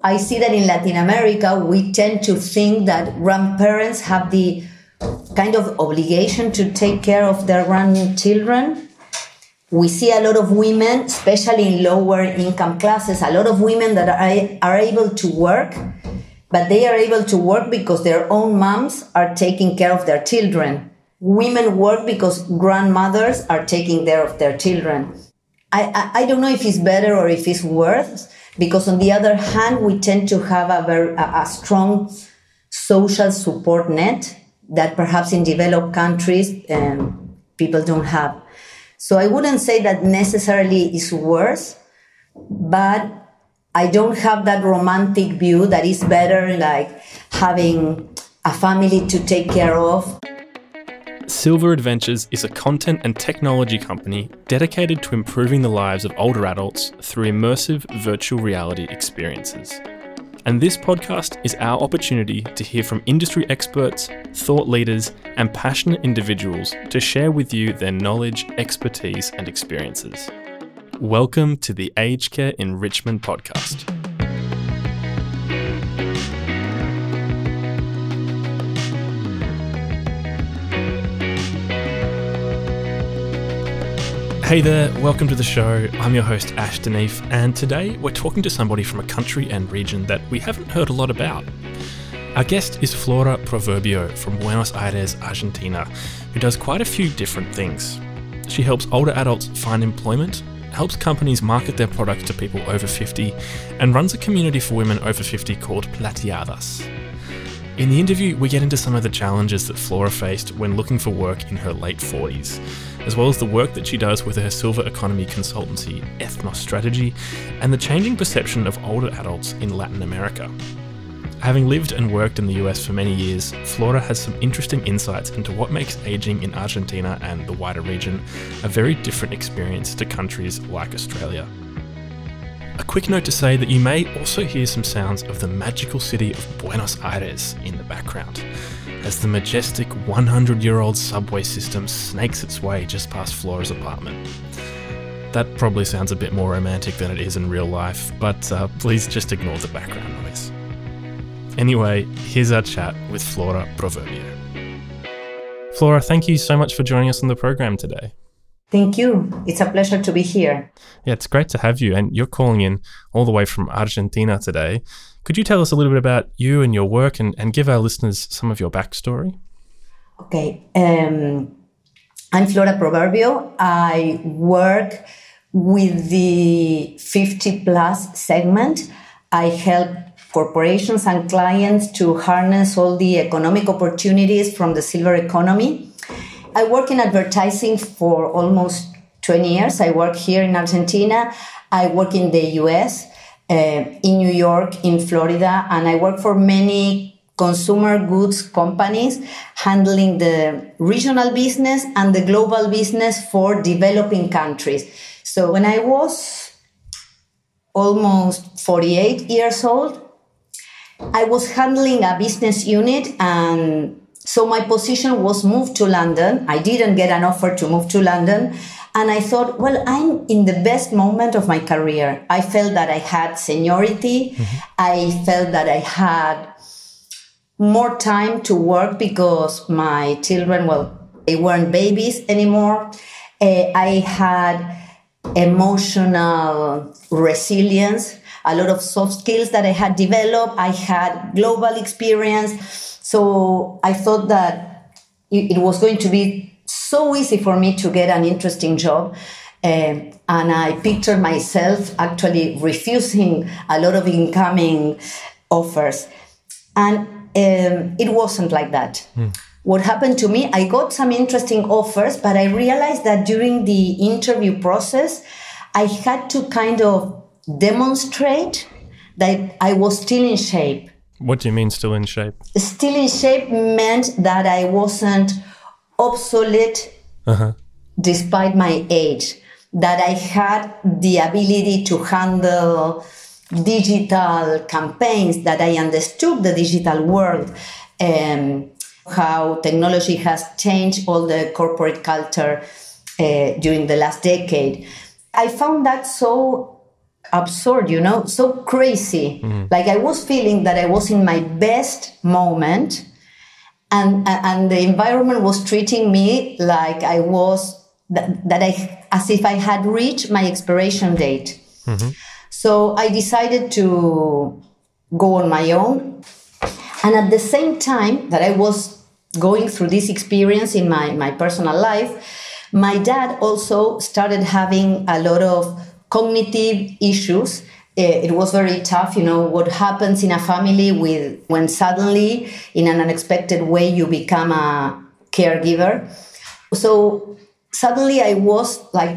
I see that in Latin America, we tend to think that grandparents have the kind of obligation to take care of their grandchildren. We see a lot of women, especially in lower income classes, a lot of women that are, are able to work, but they are able to work because their own moms are taking care of their children. Women work because grandmothers are taking care of their children. I, I, I don't know if it's better or if it's worse, because on the other hand, we tend to have a, very, a, a strong social support net that perhaps in developed countries um, people don't have. So I wouldn't say that necessarily is worse, but I don't have that romantic view that is better like having a family to take care of. SilVR Adventures is a content and technology company dedicated to improving the lives of older adults through immersive virtual reality experiences. And this podcast is our opportunity to hear from industry experts, thought leaders, and passionate individuals to share with you their knowledge, expertise, and experiences. Welcome to the Aged Care Enrichment Podcast. Hey there, welcome to the show. I'm your host, Ash Denif, and today we're talking to somebody from a country and region that we haven't heard a lot about. Our guest is Flora Proverbio from Buenos Aires, Argentina, who does quite a few different things. She helps older adults find employment, helps companies market their products to people over 50, and runs a community for women over 50 called Plateadas. In the interview, we get into some of the challenges that Flora faced when looking for work in her late 40s, as well as the work that she does with her silver economy consultancy, Ethnos Strategy, and the changing perception of older adults in Latin America. Having lived and worked in the US for many years, Flora has some interesting insights into what makes aging in Argentina and the wider region a very different experience to countries like Australia. A quick note to say that you may also hear some sounds of the magical city of Buenos Aires in the background, as the majestic 100 year old subway system snakes its way just past Flora's apartment. That probably sounds a bit more romantic than it is in real life, but uh, please just ignore the background noise. Anyway, here's our chat with Flora Proverbio. Flora, thank you so much for joining us on the program today. Thank you. It's a pleasure to be here. Yeah, it's great to have you. And you're calling in all the way from Argentina today. Could you tell us a little bit about you and your work and, and give our listeners some of your backstory? Okay. Um, I'm Flora Proverbio. I work with the 50 plus segment. I help corporations and clients to harness all the economic opportunities from the silver economy I work in advertising for almost 20 years. I work here in Argentina. I work in the US, uh, in New York, in Florida, and I work for many consumer goods companies handling the regional business and the global business for developing countries. So when I was almost 48 years old, I was handling a business unit and so my position was moved to London. I didn't get an offer to move to London. And I thought, well, I'm in the best moment of my career. I felt that I had seniority. Mm-hmm. I felt that I had more time to work because my children, well, they weren't babies anymore. Uh, I had emotional resilience, a lot of soft skills that I had developed. I had global experience. So I thought that it, was going to be so easy for me to get an interesting job. Um, and I pictured myself actually refusing a lot of incoming offers. And um, it wasn't like that. Mm. What happened to me, I got some interesting offers, but I realized that during the interview process, I had to kind of demonstrate that I was still in shape. What do you mean still in shape? Still in shape meant that I wasn't obsolete uh-huh. despite my age, that I had the ability to handle digital campaigns, that I understood the digital world, and how technology has changed all the corporate culture uh, during the last decade. I found that so absurd, you know, so crazy. Mm-hmm. Like I was feeling that I was in my best moment and and the environment was treating me like I was that, that I as if I had reached my expiration date. Mm-hmm. So I decided to go on my own. And at the same time that I was going through this experience in my, my personal life, my dad also started having a lot of cognitive issues. Eh, It was very tough, you know, what happens in a family with when suddenly, in an unexpected way, you become a caregiver. So suddenly I was like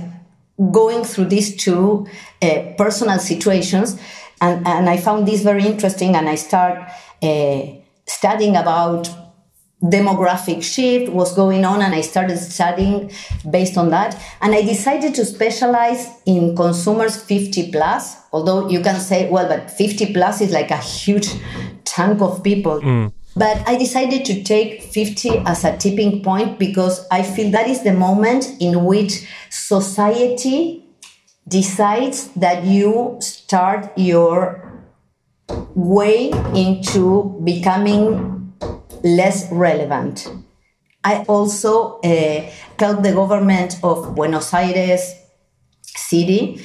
going through these two uh, personal situations and, and i found this very interesting and i start uh, studying about demographic shift was going on and i started studying based on that. And i decided to specialize in consumers 50 plus although you can say well but 50 plus is like a huge chunk of people. Mm. But I decided to take 50 as a tipping point because I feel that is the moment in which society decides that you start your way into becoming less relevant. I also uh, helped the government of Buenos Aires city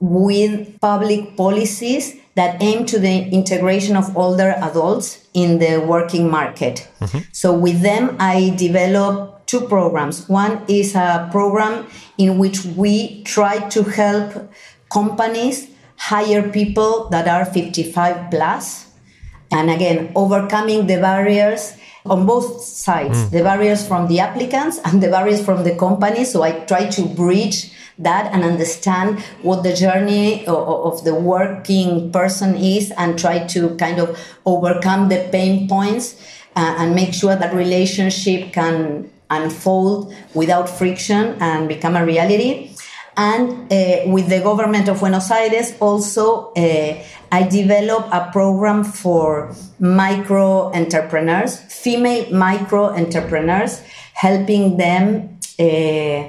with public policies that aim to the integration of older adults in the working market. So with them, I developed two programs. One is a program in which we try to help companies hire people that are 55 plus and again overcoming the barriers on both sides. The barriers from the applicants and the barriers from the companies so i try to bridge that and understand what the journey of the working person is and try to kind of overcome the pain points uh, and make sure that relationship can unfold without friction and become a reality. And uh, with the government of Buenos Aires, also, uh, I developed a program for micro entrepreneurs, female micro entrepreneurs, helping them uh,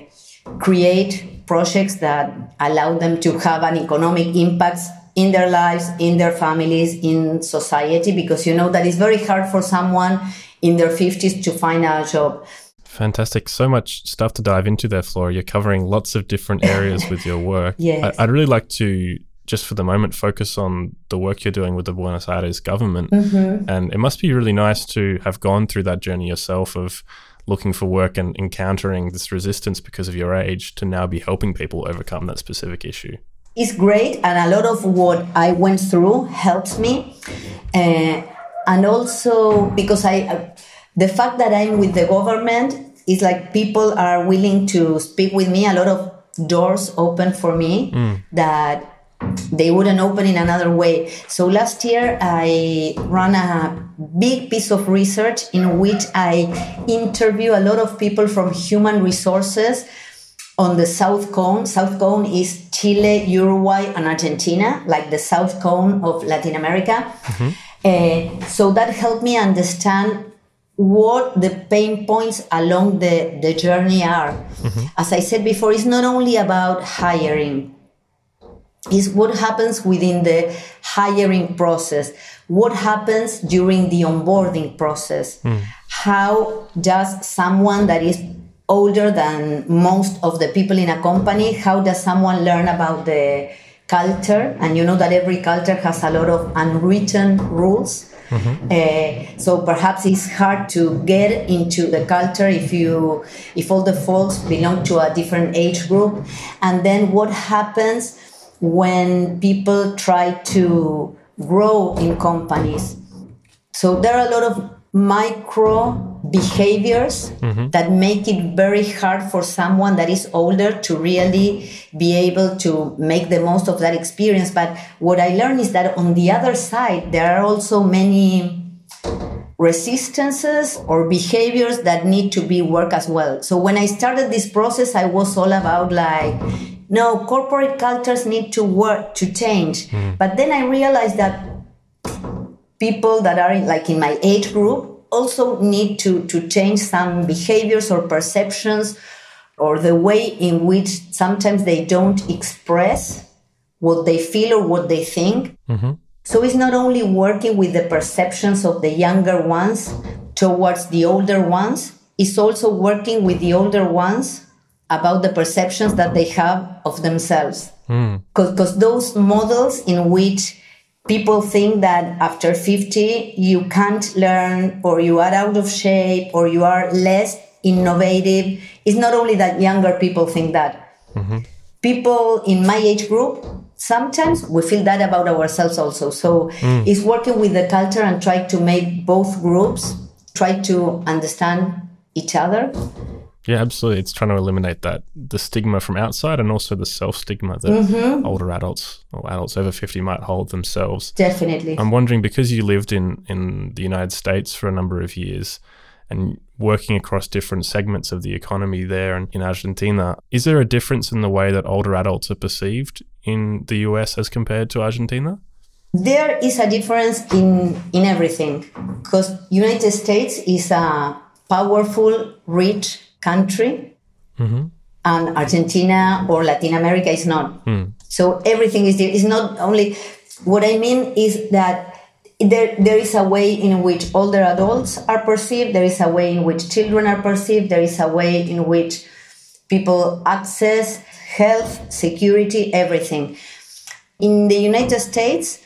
create projects that allow them to have an economic impact in their lives, in their families, in society, because you know that it's very hard for someone in their 50s to find a job. Fantastic. So much stuff to dive into there, Flora. You're covering lots of different areas with your work. Yes. I, I'd really like to, just for the moment, focus on the work you're doing with the Buenos Aires government. And it must be really nice to have gone through that journey yourself of looking for work and encountering this resistance because of your age to now be helping people overcome that specific issue. It's great, and a lot of what I went through helps me. Uh, and also because I, uh, the fact that I'm with the government is like people are willing to speak with me. A lot of doors open for me that they wouldn't open in another way. So last year I ran a big piece of research in which I interview a lot of people from human resources on the South Cone. South Cone is Chile, Uruguay, and Argentina, like the South Cone of Latin America. Uh, so that helped me understand what the pain points along the, the journey are. As I said before, it's not only about hiring, is what happens within the hiring process. What happens during the onboarding process? How does someone that is older than most of the people in a company how does someone learn about the culture? And you know that every culture has a lot of unwritten rules. Uh, so perhaps it's hard to get into the culture if you if all the folks belong to a different age group. And then what happens when people try to grow in companies so there are a lot of micro behaviors mm-hmm. that make it very hard for someone that is older to really be able to make the most of that experience. But what I learned is that on the other side, there are also many resistances or behaviors that need to be worked as well. So when I started this process, I was all about like, no, corporate cultures need to work to change. Mm-hmm. But then I realized that people that are in, like in my age group also need to, to change some behaviors or perceptions or the way in which sometimes they don't express what they feel or what they think. Mm-hmm. So it's not only working with the perceptions of the younger ones towards the older ones, it's also working with the older ones about the perceptions that they have of themselves. Hmm. Because those models in which people think that after 50 you can't learn or you are out of shape or you are less innovative, it's not only that younger people think that. Mm-hmm. People in my age group, sometimes we feel that about ourselves also. So hmm. it's working with the culture and try to make both groups try to understand each other. Yeah, absolutely. It's trying to eliminate that the stigma from outside and also the self stigma that mm-hmm. older adults or adults over 50 might hold themselves. Definitely. I'm wondering because you lived in, in the United States for a number of years and working across different segments of the economy there and in Argentina, is there a difference in the way that older adults are perceived in the US as compared to Argentina? There is a difference in in everything because United States is a powerful, rich country, mm-hmm. and Argentina or Latin America is not. Hmm. So everything is is not only. What I mean is that there there is a way in which older adults are perceived. There is a way in which children are perceived. There is a way in which people access health, security, everything. In the United States,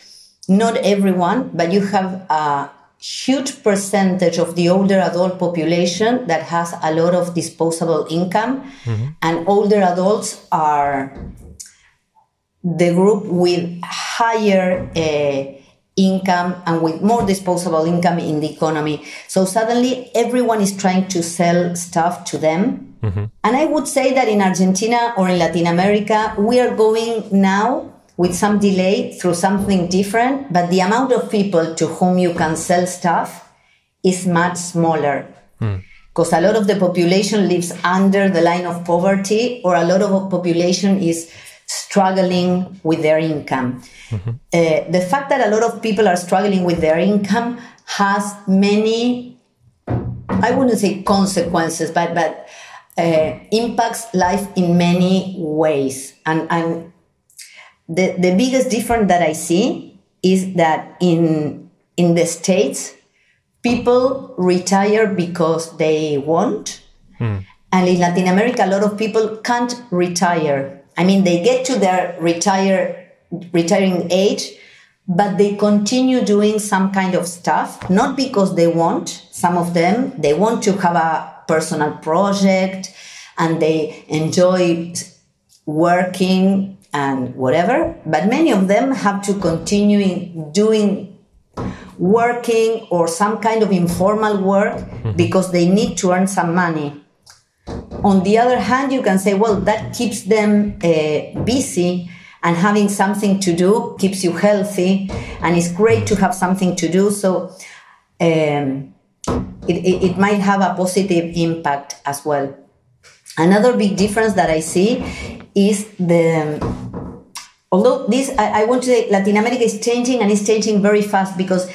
not everyone, but you have a huge percentage of the older adult population that has a lot of disposable income, and older adults are the group with higher uh, income and with more disposable income in the economy. So suddenly everyone is trying to sell stuff to them. And I would say that in Argentina or in Latin America, we are going now with some delay through something different, but the amount of people to whom you can sell stuff is much smaller. Because a lot of the population lives under the line of poverty, or a lot of population is struggling with their income. Uh, the fact that a lot of people are struggling with their income has many, I wouldn't say consequences, but, but uh, impacts life in many ways. And, and the, the biggest difference that I see is that in, in the States, people retire because they want. Hmm. And in Latin America, a lot of people can't retire. I mean, they get to their retire, retiring age, but they continue doing some kind of stuff, not because they want. Some of them, they want to have a personal project and they enjoy working and whatever, but many of them have to continue doing working or some kind of informal work because they need to earn some money. On the other hand, you can say, well, that keeps them uh, busy and having something to do keeps you healthy and it's great to have something to do. So um, it, it, it might have a positive impact as well. Another big difference that I see is the although this I, I, want to say latin america is changing and it's changing very fast because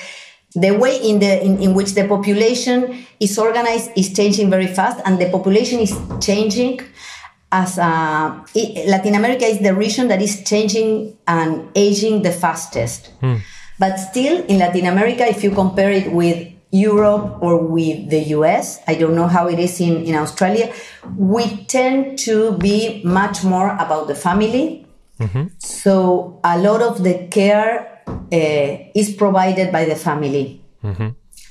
the way in the in, in which the population is organized is changing very fast and the population is changing as uh, it, latin america is the region that is changing and aging the fastest. But still in latin america if you compare it with Europe or with the US, I don't know how it is in, in Australia, we tend to be much more about the family. So a lot of the care uh, is provided by the family.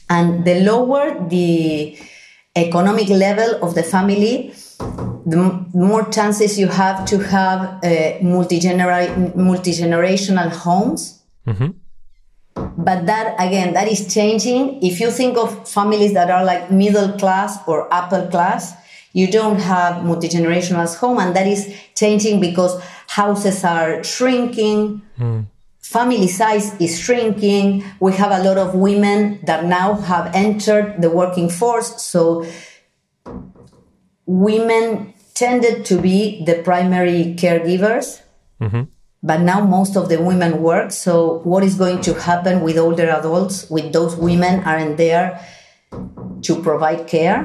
And the lower the economic level of the family, the m- more chances you have to have uh, multi-genera- multi-generational homes but that again that is changing. If you think of families that are like middle class or upper class you don't have multi-generational home and that is changing because houses are shrinking. Hmm. Family size is shrinking. We have a lot of women that now have entered the working force so women tended to be the primary caregivers mm-hmm. But now most of the women work so what is going to happen with older adults with those women aren't there to provide care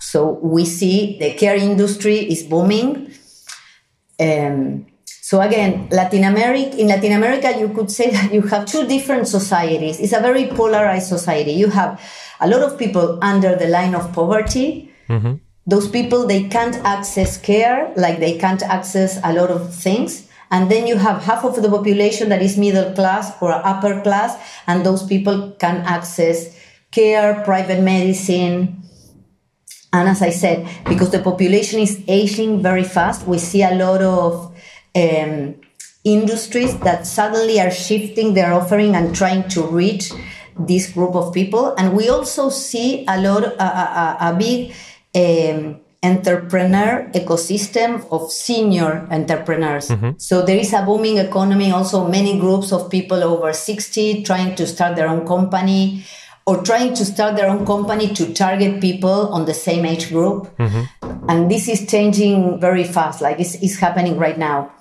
so we see the care industry is booming um, So again, Latin America, in Latin America, you could say that you have two different societies. It's a very polarized society. You have a lot of people under the line of poverty. Mm-hmm. Those people, they can't access care, like they can't access a lot of things. And then you have half of the population that is middle class or upper class, and those people can access care, private medicine. And as I said, because the population is aging very fast, we see a lot of um, industries that suddenly are shifting their offering and trying to reach this group of people. And we also see a lot, a, a, a big um, entrepreneur ecosystem of senior entrepreneurs. Mm-hmm. So there is a booming economy, also many groups of people over 60 trying to start their own company or trying to start their own company to target people on the same age group. Mm-hmm. And this is changing very fast, like it's, it's happening right now.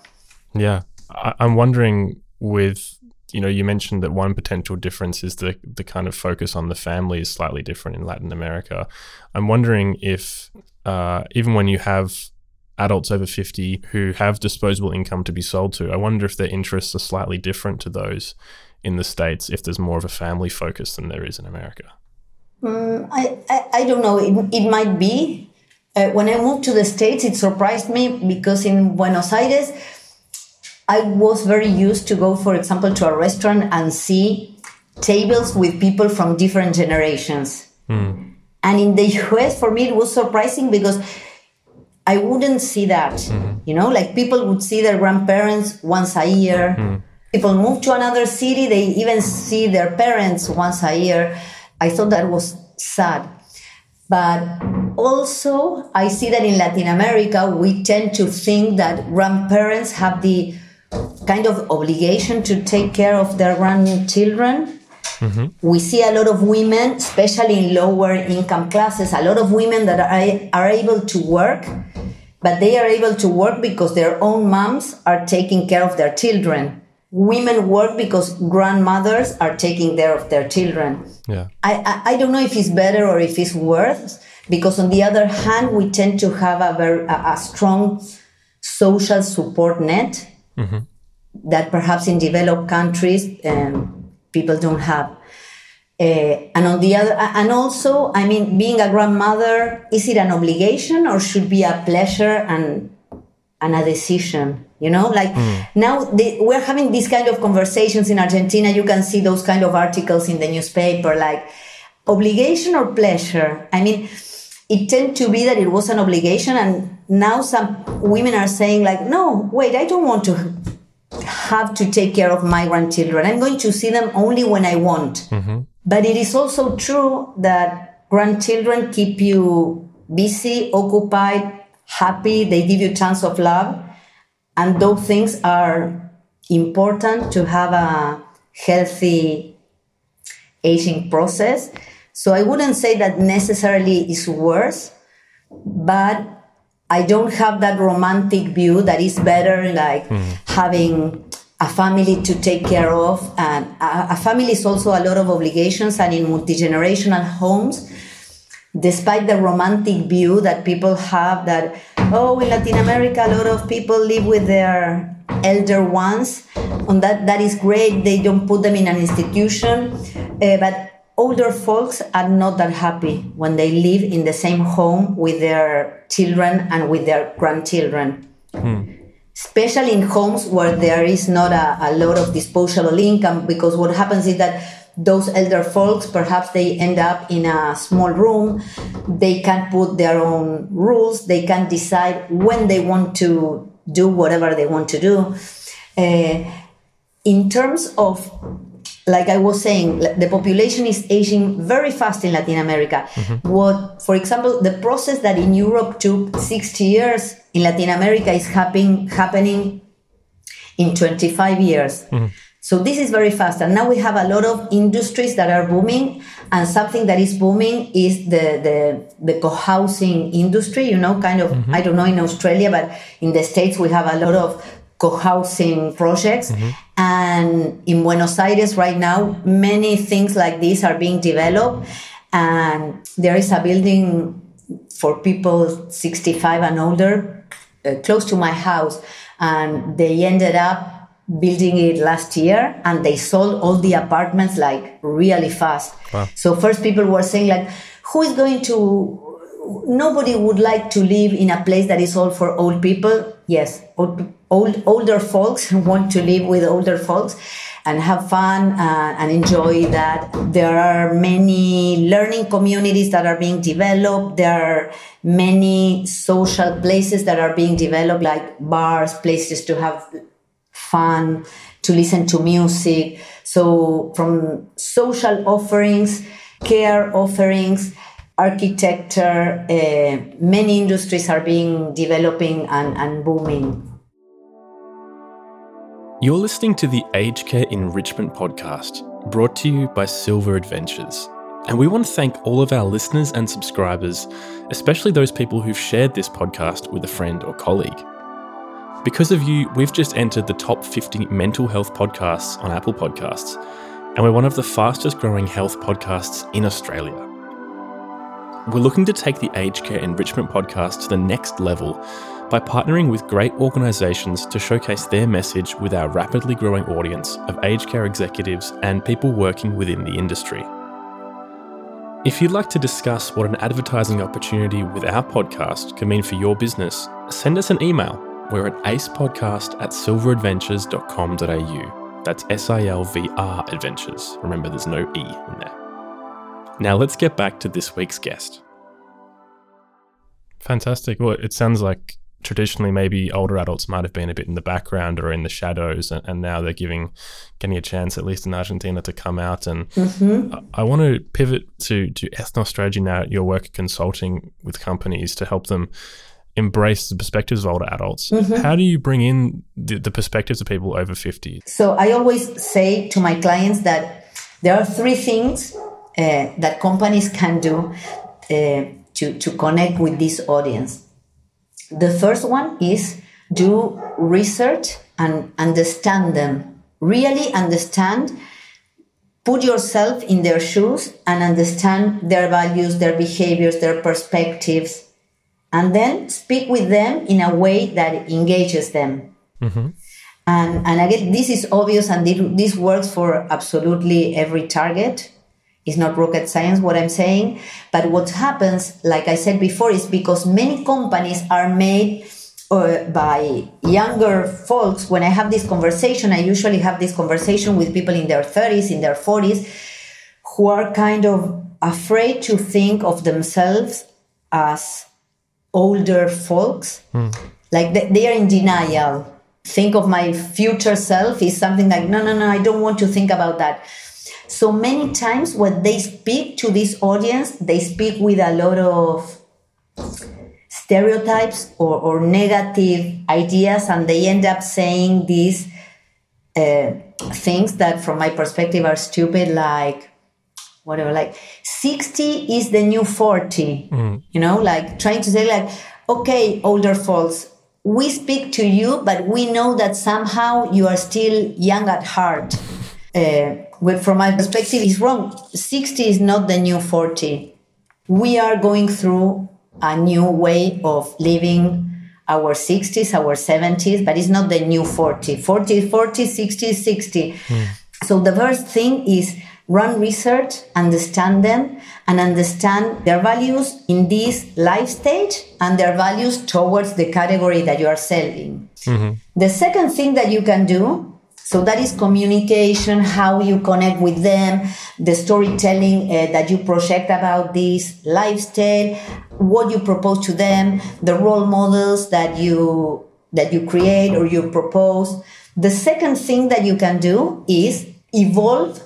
Yeah. I- I'm wondering with you know, you mentioned that one potential difference is the the kind of focus on the family is slightly different in Latin America. I'm wondering if uh, even when you have adults over 50 who have disposable income to be sold to, I wonder if their interests are slightly different to those in the States if there's more of a family focus than there is in America. Mm, I, I, I, don't know. It, it might be. Uh, when I moved to the States, it surprised me because in Buenos Aires, I was very used to go, for example, to a restaurant and see tables with people from different generations. Mm. And in the US, for me, it was surprising because I wouldn't see that. Mm-hmm. You know, like people would see their grandparents once a year. Mm. People move to another city, they even see their parents once a year. I thought that was sad. But also, I see that in Latin America, we tend to think that grandparents have the kind of obligation to take care of their grandchildren. Mm-hmm. We see a lot of women, especially in lower income classes, a lot of women that are, are able to work, but they are able to work because their own moms are taking care of their children. Women work because grandmothers are taking care of their children. Yeah. I, I, I don't know if it's better or if it's worse, because on the other hand, we tend to have a, very, a, a strong social support net mm-hmm. that perhaps in developed countries um, people don't have. Uh, and on the other, and also, I mean, being a grandmother, is it an obligation or should be a pleasure and and a decision? You know, like mm. now they, we're having these kind of conversations in Argentina. You can see those kind of articles in the newspaper, like obligation or pleasure. I mean, it tend to be that it was an obligation and now some women are saying like no wait i don't want to have to take care of my grandchildren. I'm going to see them only when i want. Mm-hmm. but it is also true that grandchildren keep you busy occupied happy. They give you chance of love. And those things are important to have a healthy aging process. So I wouldn't say that necessarily is worse, but I don't have that romantic view that is better like mm. having a family to take care of. And a, a family is also a lot of obligations and in multi-generational homes despite the romantic view that people have that oh in latin america a lot of people live with their elder ones and that that is great. They don't put them in an institution. Uh, but older folks are not that happy when they live in the same home with their children and with their grandchildren. Hmm. Especially in homes where there is not a, a lot of disposable income, because what happens is that those elder folks perhaps they end up in a small room they can't put their own rules they can't decide when they want to do whatever they want to do uh, in terms of like I was saying, the population is aging very fast in Latin America. Mm-hmm. What, for example, the process that in Europe took 60 years in Latin America is happen, happening in 25 years. Mm-hmm. So this is very fast. And now we have a lot of industries that are booming. And something that is booming is the, the, the co-housing industry, you know, kind of, mm-hmm. I don't know in Australia, but in the States, we have a lot of co-housing projects. Mm-hmm. And in Buenos Aires right now, many things like this are being developed. And there is a building for people 65 and older uh, close to my house. and they ended up building it last year and they sold all the apartments like really fast. Wow. So first people were saying like, who is going to nobody would like to live in a place that is all for old people. Yes, old, old older folks want to live with older folks and have fun uh, and enjoy that. There are many learning communities that are being developed. There are many social places that are being developed, like bars, places to have fun, to listen to music. So, from social offerings, care offerings, architecture, uh, many industries are being developing and, and booming. You're listening to the Aged Care Enrichment Podcast, brought to you by SilVR Adventures. And we want to thank all of our listeners and subscribers, especially those people who've shared this podcast with a friend or colleague. Because of you, we've just entered the top 50 mental health podcasts on Apple Podcasts, and we're one of the fastest growing health podcasts in Australia. We're looking to take the Aged Care Enrichment Podcast to the next level by partnering with great organisations to showcase their message with our rapidly growing audience of aged care executives and people working within the industry. If you'd like to discuss what an advertising opportunity with our podcast can mean for your business, send us an email we're at acepodcast at silvradventures.com.au. That's S I L V R Adventures. Remember, there's no E in there. Now, let's get back to this week's guest. Fantastic. Well, it sounds like traditionally maybe older adults might have been a bit in the background or in the shadows and, and now they're giving getting a chance at least in argentina to come out and mm-hmm. I, I, want to pivot to to Ethnos strategy now your work consulting with companies to help them embrace the perspectives of older adults. Mm-hmm. How do you bring in the, the, perspectives of people over 50? So I always say to my clients that there are three things uh, that companies can do uh, to, to connect with this audience. The first one is do research and understand them. Really understand, put yourself in their shoes and understand their values, their behaviors, their perspectives and then speak with them in a way that engages them. Mm-hmm. And, and again, this is obvious and this works for absolutely every target. It's not rocket science what I'm saying. But what happens, like I said before, is because many companies are made uh, by younger folks. When I have this conversation, I usually have this conversation with people in their 30s, in their 40s, who are kind of afraid to think of themselves as older folks. Mm. Like they, they are in denial. Think of my future self is something like, no, no, no, I don't want to think about that. So many times when they speak to this audience, they speak with a lot of stereotypes or, or negative ideas, and they end up saying these uh, things that, from my perspective, are stupid, like, whatever like 60 is the new 40 mm. you know like trying to say like okay older folks we speak to you but we know that somehow you are still young at heart uh, but from my perspective it's wrong 60 is not the new 40 we are going through a new way of living our 60s our 70s but it's not the new 40 40 40 60 60 mm. so the first thing is run research, understand them, and understand their values in this life stage and their values towards the category that you are selling. Mm-hmm. The second thing that you can do so that is communication, how you connect with them, the storytelling uh, that you project about this lifestyle, what you propose to them, the role models that you that you create or you propose. The second thing that you can do is evolve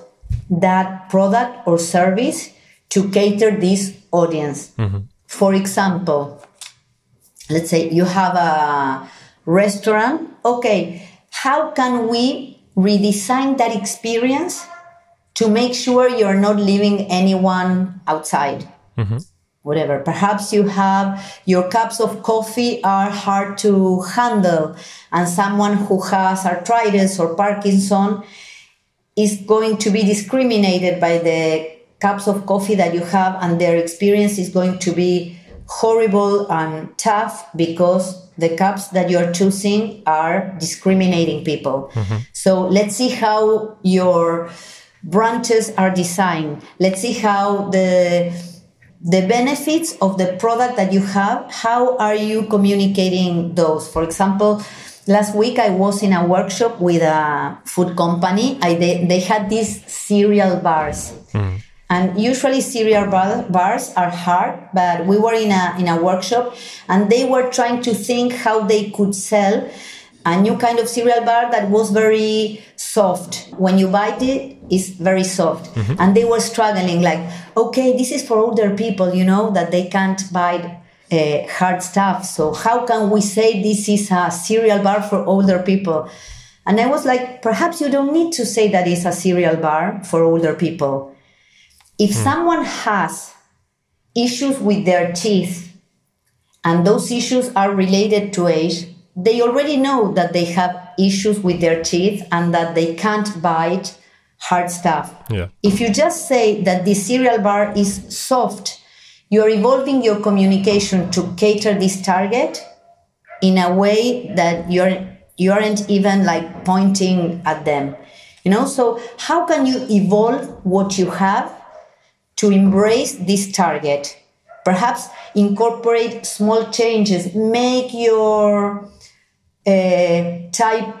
that product or service to cater this audience. Mm-hmm. For example, let's say you have a restaurant. Okay, how can we redesign that experience to make sure you're not leaving anyone outside? Mm-hmm. Whatever. Perhaps you have your cups of coffee are hard to handle, and someone who has arthritis or Parkinson is going to be discriminated by the cups of coffee that you have, and their experience is going to be horrible and tough because the cups that you're choosing are discriminating people. Mm-hmm. So let's see how your branches are designed. Let's see how the the benefits of the product that you have, how are you communicating those? For example, last week I was in a workshop with a food company. I, they, they had these cereal bars. Mm. And usually cereal bar, bars are hard, but we were in a, in a workshop and they were trying to think how they could sell a new kind of cereal bar that was very soft. When you bite it, it's very soft. And they were struggling like, okay, this is for older people, you know, that they can't bite uh, hard stuff. So how can we say this is a cereal bar for older people? And I was like, perhaps you don't need to say that it's a cereal bar for older people. If hmm. someone has issues with their teeth and those issues are related to age, they already know that they have issues with their teeth and that they can't bite hard stuff. Yeah. If you just say that the cereal bar is soft, you're evolving your communication to cater this target in a way that you're you aren't even like pointing at them. You know, so how can you evolve what you have to embrace this target? Perhaps incorporate small changes, make your uh, type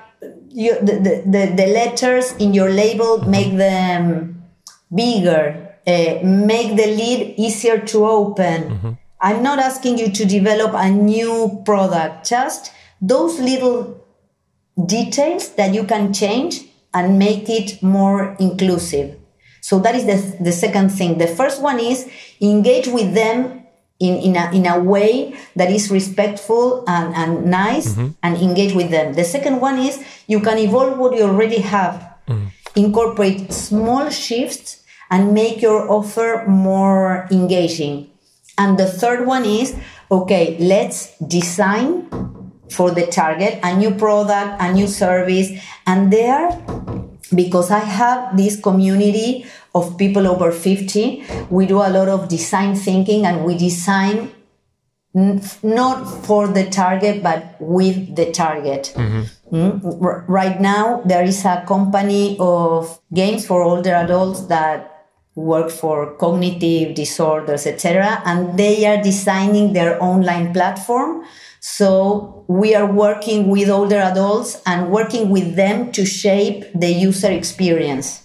you, the, the, the, letters in your label make them bigger uh, make the lid easier to open. I'm not asking you to develop a new product just those little details that you can change and make it more inclusive so that is the, the second thing the first one is engage with them in, in, a, in a way that is respectful and, and nice mm-hmm. and engage with them. The second one is you can evolve what you already have, mm-hmm. incorporate small shifts and make your offer more engaging. And the third one is okay, let's design for the target a new product, a new service. And there, because I have this community of people over 50, we do a lot of design thinking and we design n- not for the target, but with the target. Mm. R- Right now, there is a company of games for older adults that work for cognitive disorders, etc., and they are designing their online platform. So we are working with older adults and working with them to shape the user experience.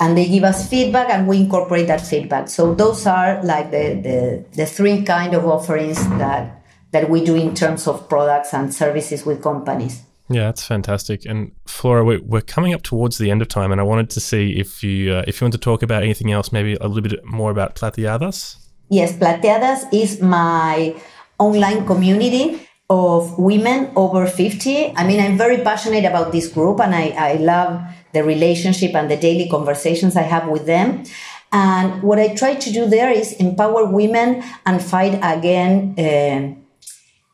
And they give us feedback and we incorporate that feedback. So those are like the, the, the three kind of offerings that that we do in terms of products and services with companies. Yeah, that's fantastic. And Flora, we're, we're coming up towards the end of time, and I wanted to see if you uh, if you want to talk about anything else, maybe a little bit more about Plateadas. Yes, Plateadas is my online community of women over 50. I mean, I'm very passionate about this group and I, I love the relationship and the daily conversations I have with them. And what I try to do there is empower women and fight against uh,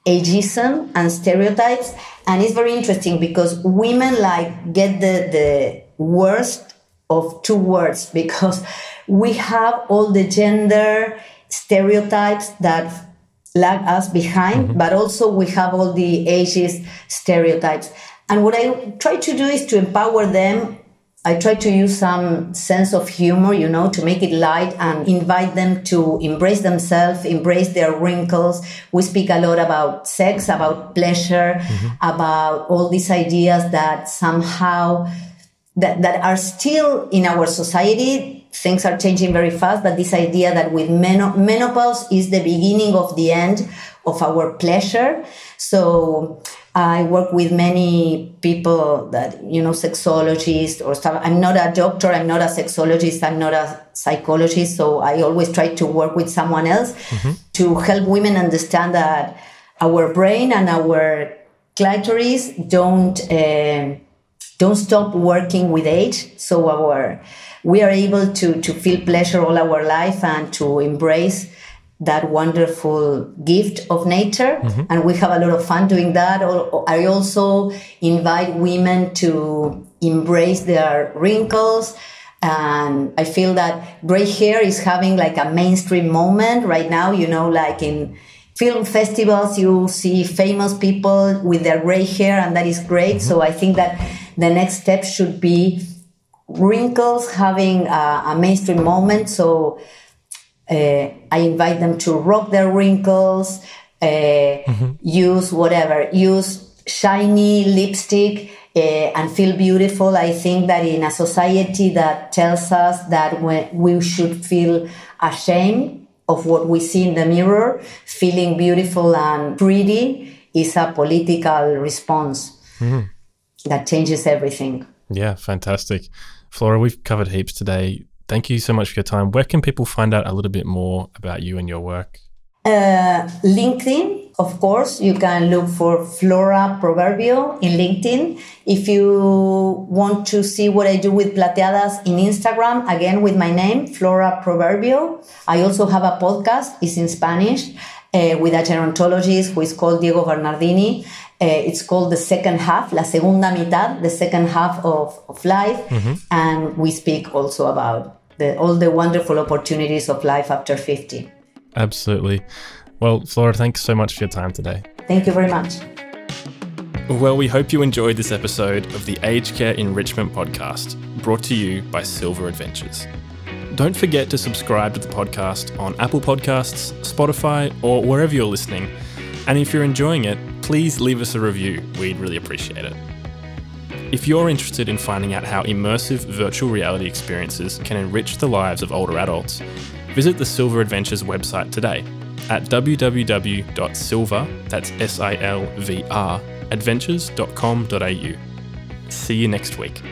ageism and stereotypes. And it's very interesting because women like get the, the worst of two words because we have all the gender stereotypes that lag us behind, mm-hmm. but also we have all the ageist stereotypes. And what I try to do is to empower them. I try to use some sense of humor, you know, to make it light and invite them to embrace themselves, embrace their wrinkles. We speak a lot about sex, about pleasure, mm-hmm. about all these ideas that somehow that, that are still in our society. Things are changing very fast, but this idea that with meno- menopause is the beginning of the end of our pleasure. So I work with many people that, you know, sexologists or stuff. I'm not a doctor, I'm not a sexologist, I'm not a psychologist. So I always try to work with someone else to help women understand that our brain and our clitoris don't. Uh, don't stop working with age. So our we are able to to feel pleasure all our life and to embrace that wonderful gift of nature and we have a lot of fun doing that i also invite women to embrace their wrinkles and i feel that gray hair is having like a mainstream moment right now you know like in film festivals, you see famous people with their gray hair, and that is great. Mm-hmm. So I think that the next step should be wrinkles having a, a mainstream moment. So uh, I invite them to rock their wrinkles, uh, mm-hmm. use whatever, use shiny lipstick. Uh, and feel beautiful. I think that in a society that tells us that we should feel ashamed of what we see in the mirror, feeling beautiful and pretty is a political response mm-hmm. that changes everything. Yeah, fantastic. Flora, we've covered heaps today. Thank you so much for your time. Where can people find out a little bit more about you and your work? Uh, LinkedIn, of course. You can look for Flora Proverbio in LinkedIn. If you want to see what I do with Plateadas in Instagram, again with my name, Flora Proverbio. I also have a podcast, it's in Spanish, uh, with a gerontologist who is called Diego Bernardini. Uh, it's called the second half, la segunda mitad, the second half of, of life. Mm-hmm. And we speak also about the, all the wonderful opportunities of life after 50. Absolutely. Well, Flora, thanks so much for your time today. Thank you very much. Well, we hope you enjoyed this episode of the Aged Care Enrichment Podcast, brought to you by SilVR Adventures. Don't forget to subscribe to the podcast on Apple Podcasts, Spotify, or wherever you're listening. And if you're enjoying it, please leave us a review. We'd really appreciate it. If you're interested in finding out how immersive virtual reality experiences can enrich the lives of older adults, visit the SilVR Adventures website today at www.silver, that's S-I-L-V-R, adventures.com.au. See you next week.